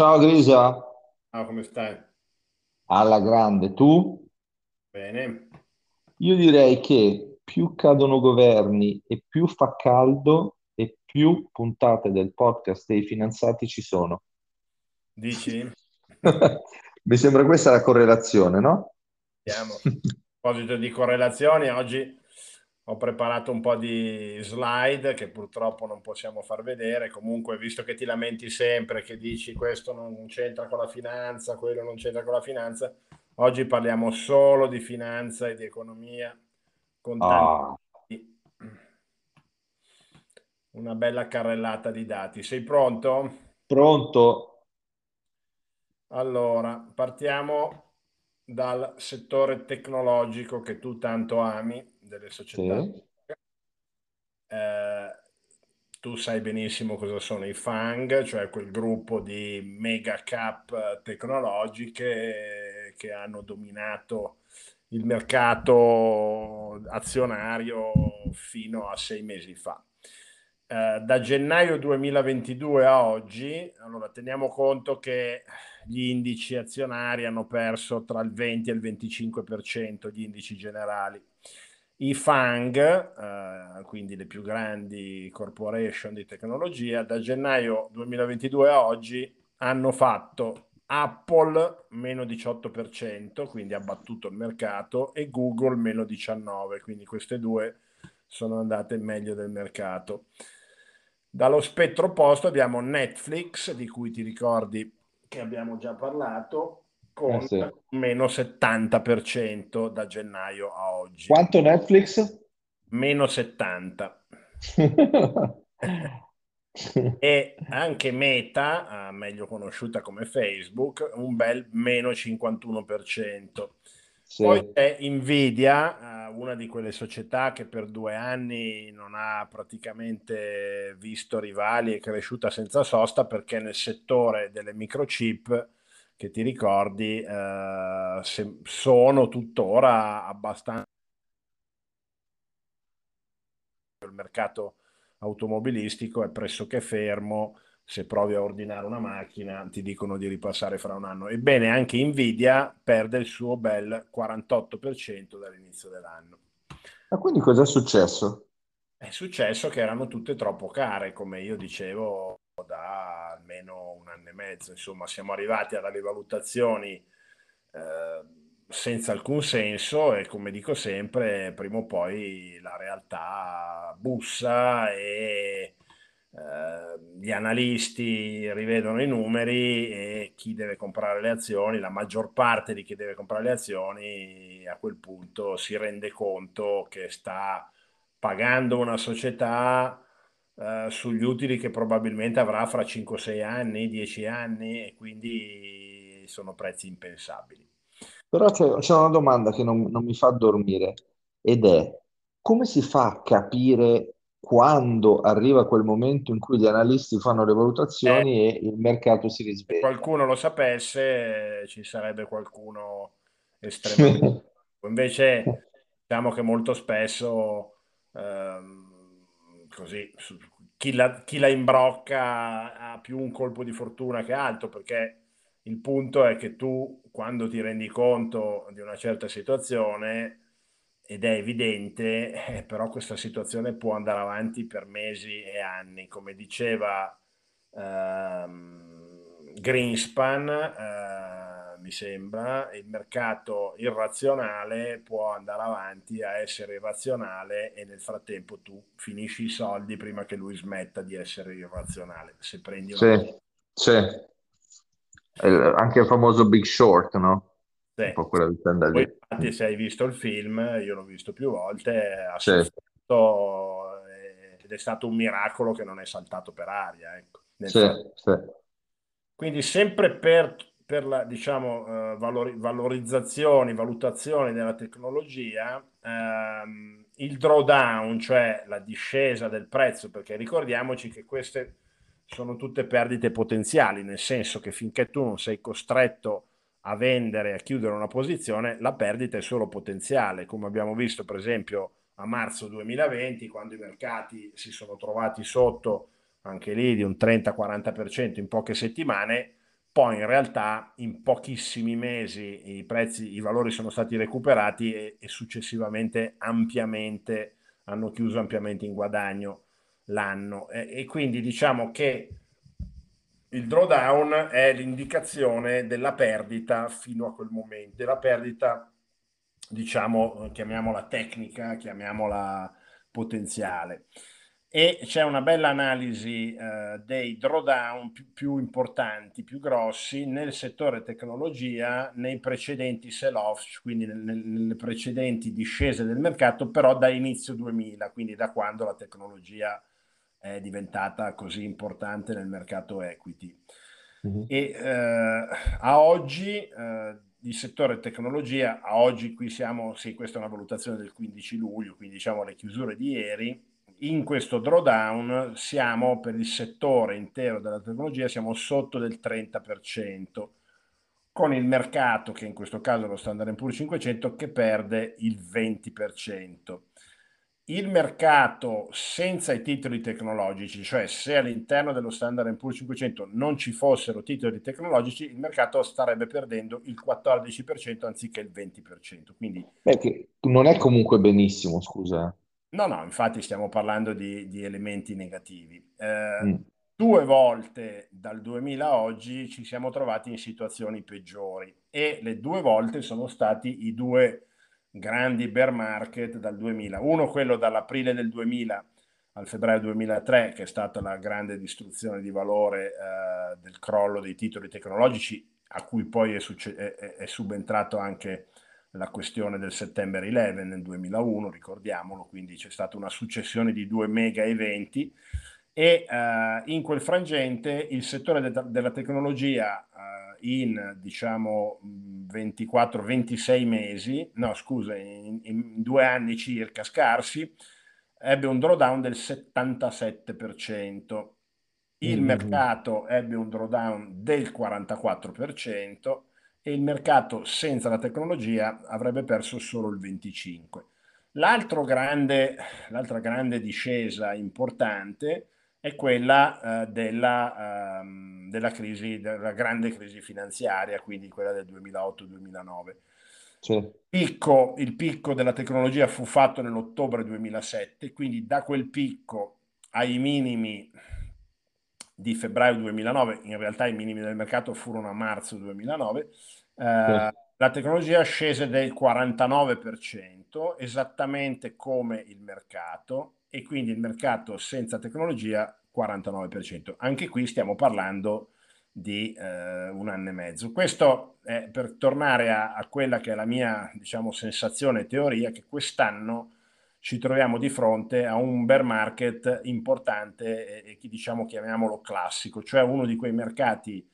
Ciao Grisa, Ciao, come stai? alla grande, tu? Bene. Io direi che più cadono governi e più fa caldo e più puntate del podcast dei finanziati ci sono. Dici? Mi sembra questa la correlazione, no? Siamo. A proposito di correlazioni, oggi ho preparato un po' di slide che purtroppo non possiamo far vedere. Comunque, visto che ti lamenti sempre, che dici questo non c'entra con la finanza, quello non c'entra con la finanza, oggi parliamo solo di finanza e di economia con tanti, Ah, una bella carrellata di dati. Sei pronto? pronto? Allora, partiamo dal settore tecnologico che tu tanto ami, delle società. Sì, Eh, tu sai benissimo cosa sono i FANG, cioè quel gruppo di mega cap tecnologiche che hanno dominato il mercato azionario fino a sei mesi fa. Eh, da gennaio 2022 a oggi, allora teniamo conto che gli indici azionari hanno perso tra il 20 e il 25%, gli indici generali. I FANG, eh, quindi le più grandi corporation di tecnologia, da gennaio 2022 a oggi hanno fatto Apple meno 18%, quindi ha battuto il mercato, e Google meno 19%, quindi queste due sono andate meglio del mercato. Dallo spettro opposto abbiamo Netflix, di cui ti ricordi che abbiamo già parlato, eh con sì. meno 70% da gennaio a oggi. Quanto Netflix? Meno 70. E anche Meta, eh, meglio conosciuta come Facebook, un bel meno 51%. Poi Sì, c'è Nvidia, eh, una di quelle società che per due anni non ha praticamente visto rivali e è cresciuta senza sosta perché nel settore delle microchip, che ti ricordi, eh, se- sono tuttora abbastanza il mercato automobilistico è pressoché fermo. Se provi a ordinare una macchina, ti dicono di ripassare fra un anno. Ebbene, anche Nvidia perde il suo bel 48% dall'inizio dell'anno. Ma quindi cos'è successo? È successo che erano tutte troppo care, come io dicevo da almeno un anno e mezzo. Insomma, siamo arrivati alle rivalutazioni eh, senza alcun senso e come dico sempre, prima o poi la realtà bussa e eh, gli analisti rivedono i numeri e chi deve comprare le azioni, la maggior parte di chi deve comprare le azioni a quel punto si rende conto che sta pagando una società eh, sugli utili che probabilmente avrà fra 5-6 anni, 10 anni e quindi sono prezzi impensabili. Però c'è c'è una domanda che non, non mi fa dormire ed è come si fa a capire quando arriva quel momento in cui gli analisti fanno le Eh, valutazioni e il mercato si se risveglia? qualcuno lo sapesse, ci sarebbe qualcuno estremamente... Invece, diciamo che molto spesso, ehm, così, chi la, chi la imbrocca ha più un colpo di fortuna che altro, perché il punto è che tu, quando ti rendi conto di una certa situazione, ed è evidente, eh, però questa situazione può andare avanti per mesi e anni, come diceva ehm, Greenspan, eh, mi sembra, il mercato irrazionale può andare avanti a essere irrazionale e nel frattempo tu finisci i soldi prima che lui smetta di essere irrazionale. Se prendi una Sì, sì. Il- anche il famoso Big Short, no? Sì. Un po' quella vicenda Poi, lì. infatti, se hai visto il film, io l'ho visto più volte, ha Sì, sofferto eh, ed è stato un miracolo che non è saltato per aria, ecco, sì, sì. Quindi sempre per, per la, diciamo, eh, valori- valorizzazioni, valutazioni della tecnologia, ehm, il drawdown, cioè la discesa del prezzo, perché ricordiamoci che queste sono tutte perdite potenziali, nel senso che finché tu non sei costretto a vendere, a chiudere una posizione, la perdita è solo potenziale, come abbiamo visto per esempio a marzo 2020, quando i mercati si sono trovati sotto anche lì di un 30-40% in poche settimane, poi in realtà in pochissimi mesi i prezzi, i valori sono stati recuperati e, e successivamente ampiamente hanno chiuso ampiamente in guadagno l'anno e, e quindi diciamo che il drawdown è l'indicazione della perdita fino a quel momento, della perdita, diciamo, chiamiamola tecnica, chiamiamola potenziale. E c'è una bella analisi eh, dei drawdown più, più, importanti, più grossi nel settore tecnologia nei precedenti sell-off, quindi nel, nelle precedenti discese del mercato, però da inizio 2000, quindi da quando la tecnologia è diventata così importante nel mercato equity. Mm-hmm. E eh, a oggi eh, il settore tecnologia, a oggi qui siamo, sì, questa è una valutazione del 15 luglio, quindi diciamo le chiusure di ieri, in questo drawdown siamo per il settore intero della tecnologia, siamo sotto del 30%, con il mercato, che in questo caso è lo Standard Poor's 500, che perde il 20% il mercato senza i titoli tecnologici, cioè se all'interno dello Standard Poor's 500 non ci fossero titoli tecnologici, il mercato starebbe perdendo il 14% anziché il 20%. Quindi, Beh, non è comunque benissimo, scusa. No, no, infatti stiamo parlando di, di elementi negativi. Eh, mm. Due volte dal 2000 a oggi ci siamo trovati in situazioni peggiori e le due volte sono stati i due grandi bear market dal 2000. Uno quello dall'aprile del 2000 al febbraio 2003, che è stata la grande distruzione di valore eh, del crollo dei titoli tecnologici, a cui poi è, succe- è, è subentrato anche la questione del September 11 nel 2001, ricordiamolo, quindi c'è stata una successione di due mega eventi e uh, in quel frangente il settore de- della tecnologia uh, in diciamo 24-26 mesi, no scusa, in, in, due anni circa scarsi, ebbe un drawdown del 77%. Il mm-hmm. mercato ebbe un drawdown del 44% e il mercato senza la tecnologia avrebbe perso solo il 25%. L'altro grande, l'altra grande discesa importante è quella uh, della, um, della, crisi, della grande crisi finanziaria, quindi quella del 2008-2009. Sì. Picco, il picco della tecnologia fu fatto nell'ottobre 2007, quindi da quel picco ai minimi di febbraio 2009, in realtà i minimi del mercato furono a marzo 2009, eh, sì. la tecnologia scese del 49%, esattamente come il mercato, e quindi il mercato senza tecnologia 49%. Anche qui stiamo parlando di eh, un anno e mezzo. Questo è per tornare a, a, quella che è la mia diciamo, sensazione e teoria, che quest'anno ci troviamo di fronte a un bear market importante e, e diciamo chiamiamolo classico, cioè uno di quei mercati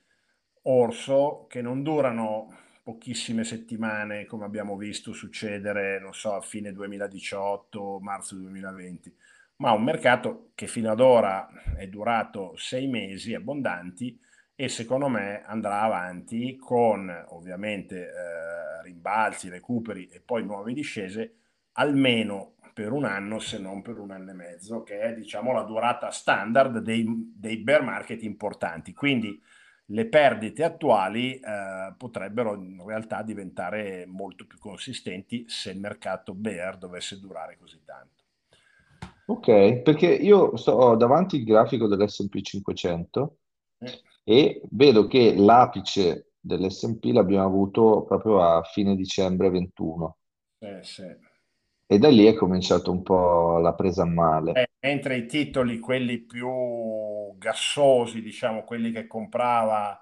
orso che non durano pochissime settimane come abbiamo visto succedere, non so, a fine 2018, marzo 2020 ma un mercato che fino ad ora è durato sei mesi abbondanti e secondo me andrà avanti con ovviamente eh, rimbalzi, recuperi e poi nuove discese almeno per un anno se non per un anno e mezzo che è diciamo la durata standard dei, dei bear market importanti. Quindi le perdite attuali eh, potrebbero in realtà diventare molto più consistenti se il mercato bear dovesse durare così tanto. Ok, perché io sto ho davanti il grafico dell'S&P 500 Eh, e vedo che l'apice dell'S&P l'abbiamo avuto proprio a fine dicembre 21 eh, sì. E da lì è cominciato un po' la presa a male. Eh, mentre i titoli, quelli più gassosi, diciamo, quelli che comprava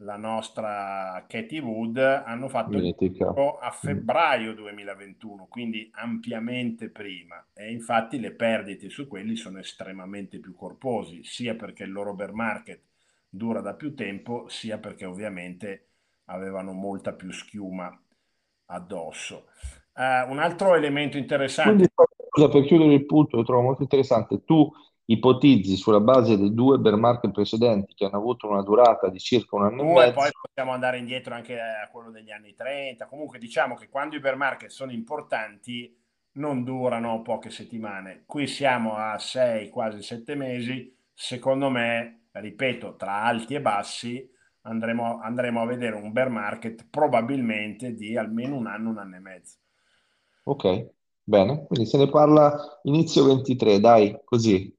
la nostra Katie Wood hanno fatto picco a mm. febbraio 2021, quindi ampiamente prima. E infatti le perdite su quelli sono estremamente più corposi, sia perché il loro bear market dura da più tempo, sia perché ovviamente avevano molta più schiuma addosso. Uh, un altro elemento interessante. Quindi, scusa, per chiudere il punto, lo trovo molto interessante. Tu ipotizzi sulla base dei due bear market precedenti che hanno avuto una durata di circa un anno due, e mezzo. poi possiamo andare indietro anche a quello degli anni 30. Comunque diciamo che quando i bear market sono importanti non durano poche settimane. Qui siamo a 6, quasi 7 mesi. Secondo me, ripeto, tra alti e bassi, andremo, andremo a vedere un bear market probabilmente di almeno un anno, un anno e mezzo. Ok, bene, quindi se ne parla inizio 23, dai, così.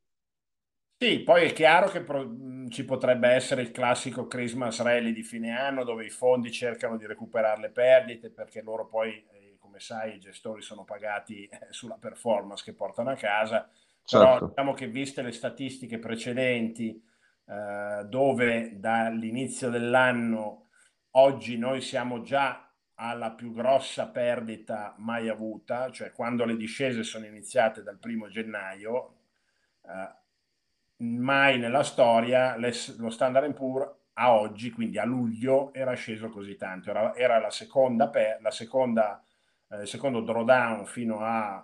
Sì, poi è chiaro che pro- ci potrebbe essere il classico Christmas rally di fine anno dove i fondi cercano di recuperare le perdite perché loro poi, eh, come sai, i gestori sono pagati eh, sulla performance che portano a casa. Però Certo, diciamo che viste le statistiche precedenti, eh, dove dall'inizio dell'anno oggi noi siamo già alla più grossa perdita mai avuta, cioè quando le discese sono iniziate dal primo gennaio, eh, mai nella storia lo Standard Poor's a oggi, quindi a luglio, era sceso così tanto. Era, era la seconda, pe- la seconda, eh, secondo drawdown fino a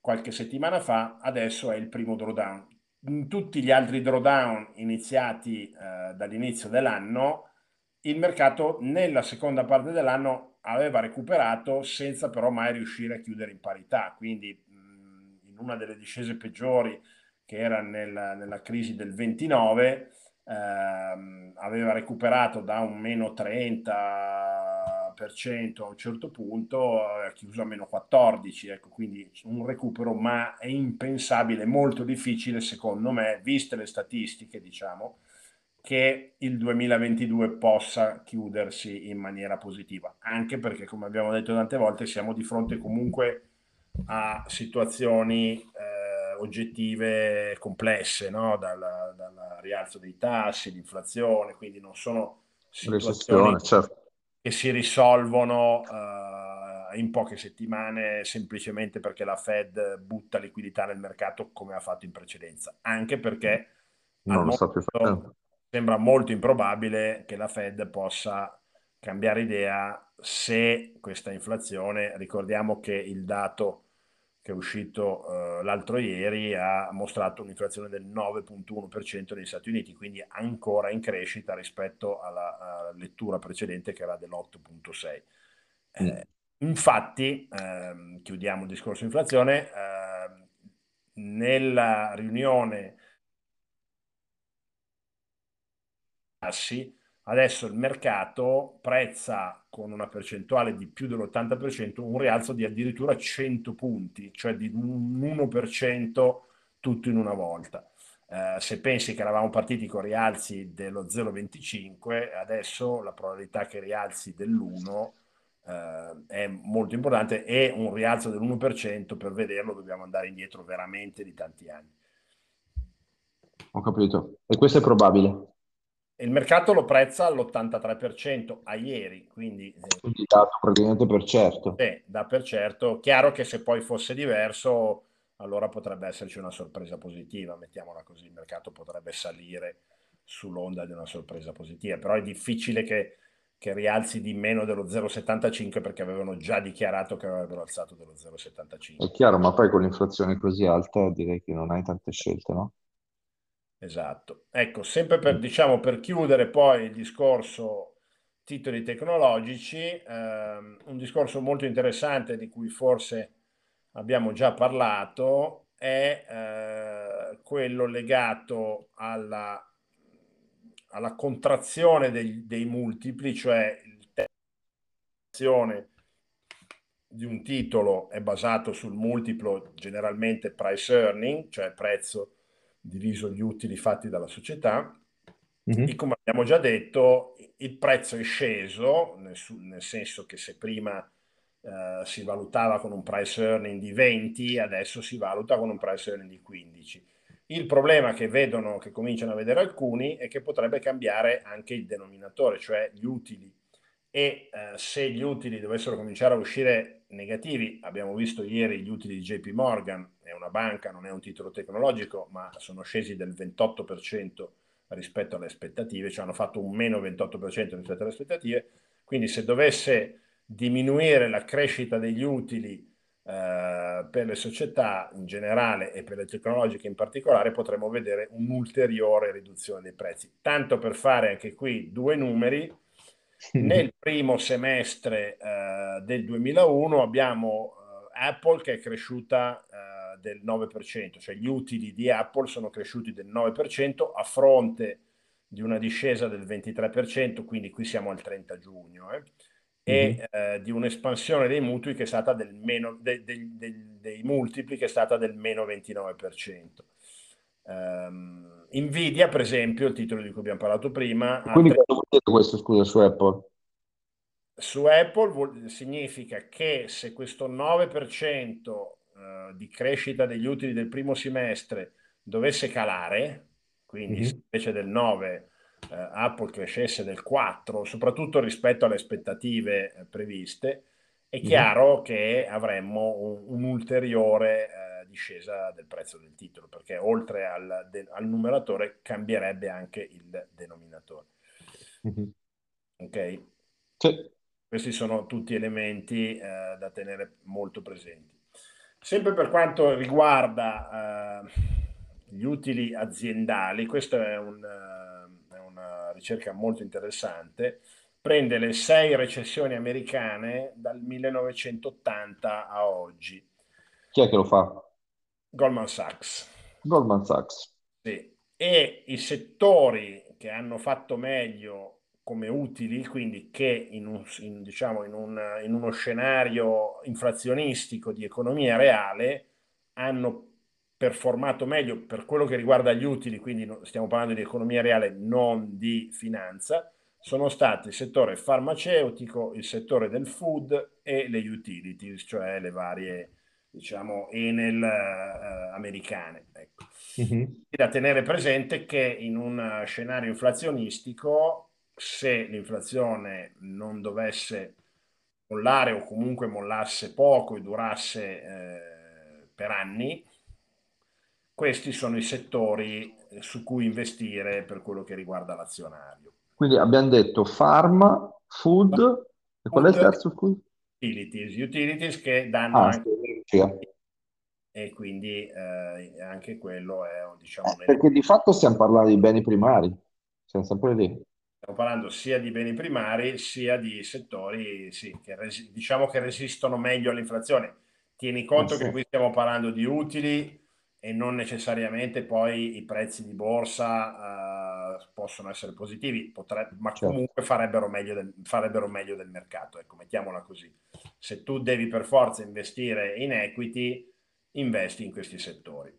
qualche settimana fa, adesso è il primo drawdown. In tutti gli altri drawdown iniziati eh, dall'inizio dell'anno, il mercato nella seconda parte dell'anno aveva recuperato senza però mai riuscire a chiudere in parità. Quindi mh, in una delle discese peggiori che era nel- nella crisi del 29, ehm, aveva recuperato da un meno 30% a un certo punto, ha chiuso a meno 14, ecco, quindi un recupero, ma è impensabile, molto difficile secondo me, viste le statistiche, diciamo, che il 2022 possa chiudersi in maniera positiva, anche perché, come abbiamo detto tante volte, siamo di fronte comunque a situazioni eh, oggettive complesse, no? dal, dal rialzo dei tassi, l'inflazione, quindi non sono situazioni certo. che si risolvono eh, in poche settimane semplicemente perché la Fed butta liquidità nel mercato come ha fatto in precedenza, anche perché Non lo sta più facendo. Sembra molto improbabile che la Fed possa cambiare idea se questa inflazione, ricordiamo che il dato che è uscito eh, l'altro ieri ha mostrato un'inflazione del 9.1% negli Stati Uniti, quindi ancora in crescita rispetto alla, alla lettura precedente che era dell'8.6. Mm. Eh, infatti, ehm, chiudiamo il discorso inflazione, ehm, nella riunione tassi, adesso il mercato prezza con una percentuale di più dell'80% un rialzo di addirittura 100 punti, cioè di un 1% tutto in una volta. Eh, se pensi che eravamo partiti con rialzi dello 0,25, adesso la probabilità che rialzi dell'1 eh, è molto importante e un rialzo dell'1% per vederlo dobbiamo andare indietro veramente di tanti anni. Ho capito. E questo è probabile. Il mercato lo prezza all'83% a ieri, quindi eh, Quindi dato praticamente per certo. eh, da per certo. Chiaro che se poi fosse diverso, allora potrebbe esserci una sorpresa positiva, mettiamola così, il mercato potrebbe salire sull'onda di una sorpresa positiva, però è difficile che, che rialzi di meno dello 0,75 perché avevano già dichiarato che avrebbero alzato dello 0,75. È chiaro, ma poi con l'inflazione così alta direi che non hai tante scelte, no? Esatto. Ecco, sempre per, diciamo, per chiudere poi il discorso titoli tecnologici, ehm, un discorso molto interessante di cui forse abbiamo già parlato è eh, quello legato alla, alla contrazione dei, dei multipli, cioè il l'azione di un titolo è basato sul multiplo generalmente price earning, cioè prezzo diviso gli utili fatti dalla società. Mhm. E come abbiamo già detto, il prezzo è sceso, nel, nel senso che se prima eh, si valutava con un price earning di 20, adesso si valuta con un price earning di 15. Il problema che vedono, che cominciano a vedere alcuni, è che potrebbe cambiare anche il denominatore, cioè gli utili. E eh, se gli utili dovessero cominciare a uscire negativi, abbiamo visto ieri gli utili di JP Morgan, è una banca, non è un titolo tecnologico, ma sono scesi del 28% rispetto alle aspettative, cioè hanno fatto un meno 28% rispetto alle aspettative. Quindi se dovesse diminuire la crescita degli utili eh, per le società in generale e per le tecnologiche in particolare, potremmo vedere un'ulteriore riduzione dei prezzi. Tanto per fare anche qui due numeri, nel primo semestre eh, del 2001 abbiamo eh, Apple che è cresciuta eh, del 9%, cioè gli utili di Apple sono cresciuti del 9% a fronte di una discesa del 23%, quindi qui siamo al 30 giugno, eh, e eh, di un'espansione dei mutui che è stata del meno, de, de, de, dei multipli che è stata del meno 29%. Um, Nvidia, per esempio, il titolo di cui abbiamo parlato prima. Quindi tre... cosa vuol dire questo, scusa, su Apple? Su Apple vuol, significa che se questo 9% uh, di crescita degli utili del primo semestre dovesse calare, quindi mm-hmm. invece del 9 eh, Apple crescesse del 4, soprattutto rispetto alle aspettative eh, previste, è mm-hmm. chiaro mm-hmm. che avremmo un, un'ulteriore eh, discesa del prezzo del titolo, perché oltre al, de, al numeratore cambierebbe anche il denominatore. Mm-hmm. Ok? Sì. Questi sono tutti elementi eh, da tenere molto presenti. Sempre per quanto riguarda eh, gli utili aziendali, questa è, un, è una ricerca molto interessante, prende le sei recessioni americane dal 1980 a oggi. Chi è che lo fa? Goldman Sachs. Goldman Sachs. Sì. E i settori che hanno fatto meglio come utili, quindi che in, un, in, diciamo, in, un, in uno scenario inflazionistico di economia reale hanno performato meglio per quello che riguarda gli utili, quindi stiamo parlando di economia reale, non di finanza, sono stati il settore farmaceutico, il settore del food e le utilities, cioè le varie, diciamo, Enel eh, americane. Ecco. Mm-hmm. Da tenere presente che in un scenario inflazionistico, se l'inflazione non dovesse mollare o comunque mollasse poco e durasse eh, per anni, questi sono i settori eh, su cui investire per quello che riguarda l'azionario. Quindi abbiamo detto farma, food, food e qual è il terzo? Utilities, utilities che danno ah, anche... Sì. E quindi eh, anche quello è, diciamo... Eh, perché di fatto stiamo parlando di beni primari, siamo sempre lì. Stiamo parlando sia di beni primari sia di settori sì, che res- diciamo che resistono meglio all'inflazione. Tieni conto eh sì. che qui stiamo parlando di utili e non necessariamente poi i prezzi di borsa uh, possono essere positivi, potrebbe, ma certo. comunque farebbero meglio, del, farebbero meglio del mercato, ecco, mettiamola così. Se tu devi per forza investire in equity, investi in questi settori.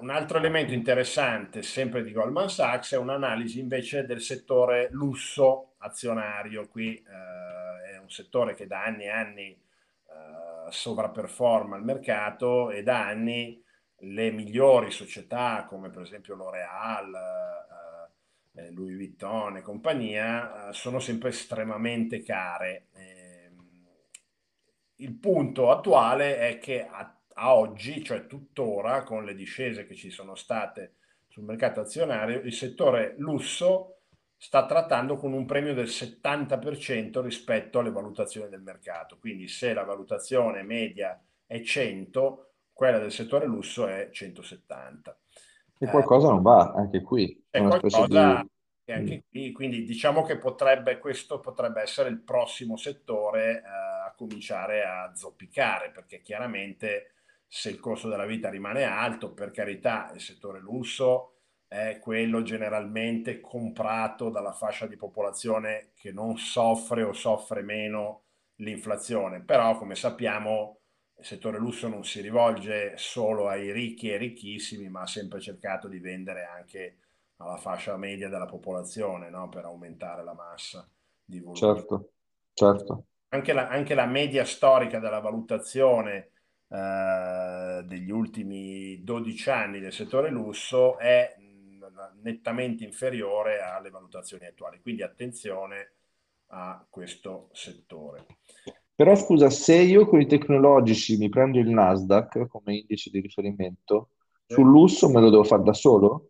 Un altro elemento interessante, sempre di Goldman Sachs, è un'analisi invece del settore lusso azionario. Qui uh, è un settore che da anni e anni sovraperforma il mercato e da anni le migliori società come per esempio L'Oreal, eh, eh, Louis Vuitton e compagnia eh, sono sempre estremamente care. Ehm, il punto attuale è che a, a, oggi, cioè tuttora, con le discese che ci sono state sul mercato azionario, il settore lusso sta trattando con un premio del 70% rispetto alle valutazioni del mercato. Quindi se la valutazione media è 100, quella del settore lusso è 170. E qualcosa eh, non va anche qui. È qualcosa di... anche qui, quindi diciamo che potrebbe, questo potrebbe essere il prossimo settore eh, a cominciare a zoppicare, perché chiaramente se il costo della vita rimane alto, per carità, il settore lusso è quello generalmente comprato dalla fascia di popolazione che non soffre o soffre meno l'inflazione, però come sappiamo il settore lusso non si rivolge solo ai ricchi e ricchissimi, ma ha sempre cercato di vendere anche alla fascia media della popolazione no? per aumentare la massa di volume. Certo, certo. Anche la, anche la media storica della valutazione eh, degli ultimi 12 anni del settore lusso è nettamente inferiore alle valutazioni attuali, quindi attenzione a questo settore. Però scusa, se io con i tecnologici mi prendo il Nasdaq come indice di riferimento, sul lusso me lo devo fare da solo?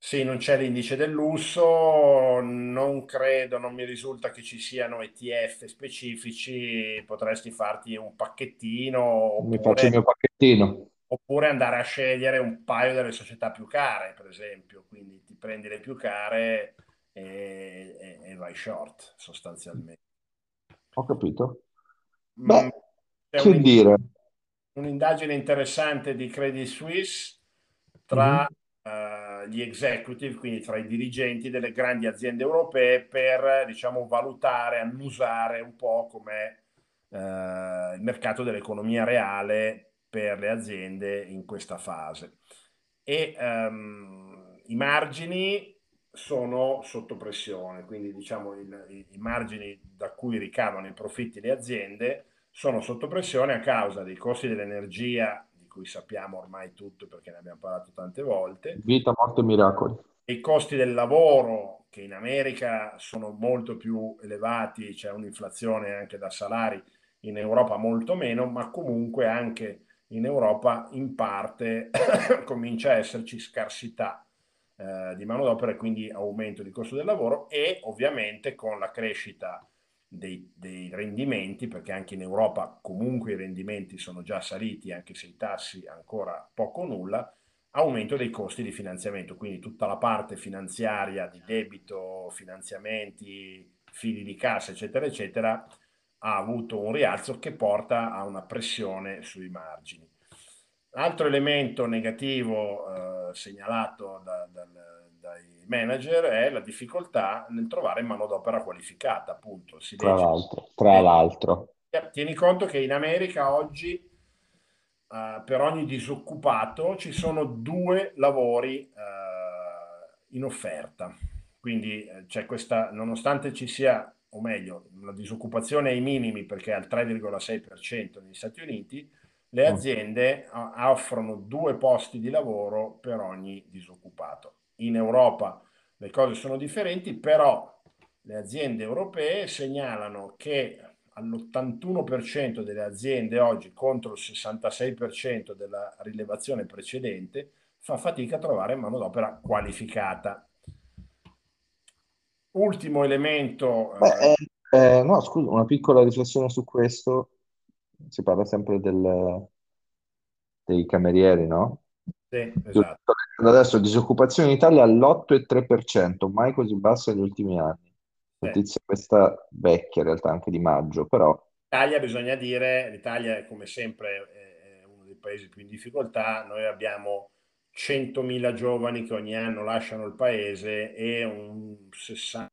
Sì, non c'è l'indice del lusso, non credo, non mi risulta che ci siano ETF specifici, potresti farti un pacchettino Mi faccio il mio pacchettino. oppure andare a scegliere un paio delle società più care, per esempio, quindi ti prendi le più care e, e- e vai short sostanzialmente. Ho capito. Mm, Beh, che un, dire? Un'indagine interessante di Credit Suisse tra mm-hmm. uh, gli executive, quindi tra i dirigenti delle grandi aziende europee, per diciamo, valutare, annusare un po' com'è eh, il mercato dell'economia reale per le aziende in questa fase. E um, i margini sono sotto pressione, quindi diciamo il, i, margini da cui ricavano i profitti le aziende sono sotto pressione a causa dei costi dell'energia, cui sappiamo ormai tutto perché ne abbiamo parlato tante volte. Vita, morte e miracoli. I costi del lavoro, che in America sono molto più elevati, c'è un'inflazione anche da salari, in Europa molto meno, ma comunque anche in Europa in parte comincia a esserci scarsità eh, di manodopera e quindi aumento di costo del lavoro e ovviamente con la crescita dei, dei, rendimenti, perché anche in Europa comunque i rendimenti sono già saliti, anche se i tassi ancora poco o nulla, aumento dei costi di finanziamento, quindi tutta la parte finanziaria di debito, finanziamenti, fili di cassa, eccetera, eccetera, ha avuto un rialzo che porta a una pressione sui margini. Altro elemento negativo eh, segnalato da, da, dai manager è la difficoltà nel trovare manodopera qualificata, appunto. Si tra l'altro, tra l'altro. Tieni conto che in America oggi eh, per ogni disoccupato ci sono due lavori eh, in offerta. Quindi eh, c'è questa, nonostante ci sia, o meglio, la disoccupazione ai minimi perché è al 3,6% negli Stati Uniti, le aziende offrono due posti di lavoro per ogni disoccupato. In Europa le cose sono differenti, però le aziende europee segnalano che all'81% delle aziende oggi contro il 66% della rilevazione precedente fa fatica a trovare manodopera qualificata. Ultimo elemento. Beh, eh, eh, no, scusa, una piccola riflessione su questo si parla sempre del, dei camerieri, no? Sì, esatto. Adesso disoccupazione in Italia all'8,3%, mai così bassa negli ultimi anni. Notizia questa vecchia in realtà, anche di maggio, però... L'Italia bisogna dire, l'Italia è come sempre è uno dei paesi più in difficoltà, noi abbiamo 100.000 giovani che ogni anno lasciano il paese e un 60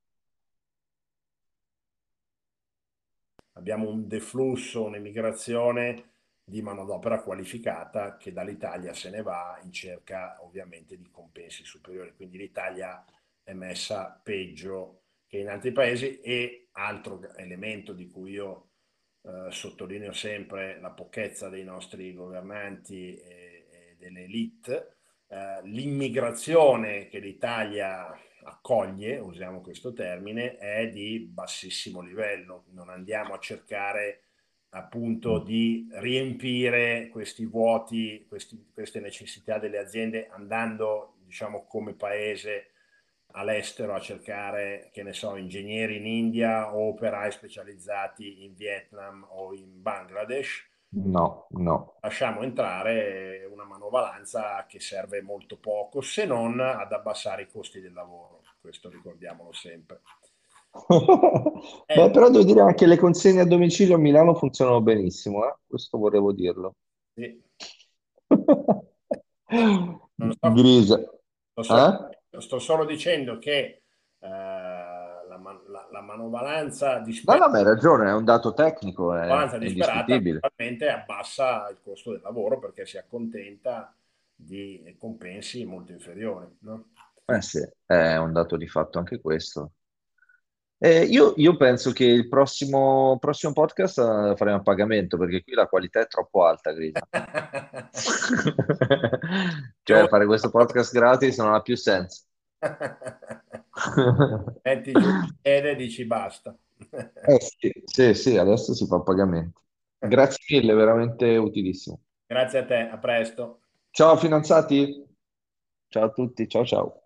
abbiamo un deflusso, un'emigrazione di manodopera qualificata che dall'Italia se ne va in cerca ovviamente di compensi superiori. Quindi l'Italia è messa peggio che in altri paesi e altro elemento di cui io eh, sottolineo sempre la pochezza dei nostri governanti e, e delle elite, eh, l'immigrazione che l'Italia accoglie, usiamo questo termine, è di bassissimo livello. Non andiamo a cercare appunto di riempire questi vuoti, questi, queste necessità delle aziende andando, diciamo, come paese all'estero a cercare, che ne so, ingegneri in India o operai specializzati in Vietnam o in Bangladesh. No, no. Lasciamo entrare una manovalanza che serve molto poco, se non ad abbassare i costi del lavoro. Questo ricordiamolo sempre. Beh, eh. però devo dire anche che le consegne a domicilio a Milano funzionano benissimo, eh? Questo volevo dirlo. Sì. so, Grisa. Sto solo, eh? sto solo dicendo che eh, la, la, la, manovalanza disperata... No, no, hai ragione, è un dato tecnico, è, manovalanza disperata probabilmente abbassa il costo del lavoro perché si accontenta di compensi molto inferiori, no? Eh sì, è un dato di fatto anche questo. Eh, io, io penso che il prossimo, prossimo podcast eh, faremo a pagamento perché qui la qualità è troppo alta, Grisa. Cioè, fare questo podcast gratis non ha più senso. Metti giù e dici basta. Eh sì, sì, sì, adesso si fa a pagamento. Grazie mille, veramente utilissimo. Grazie a te, a presto. Ciao fidanzati. Ciao a tutti, ciao ciao.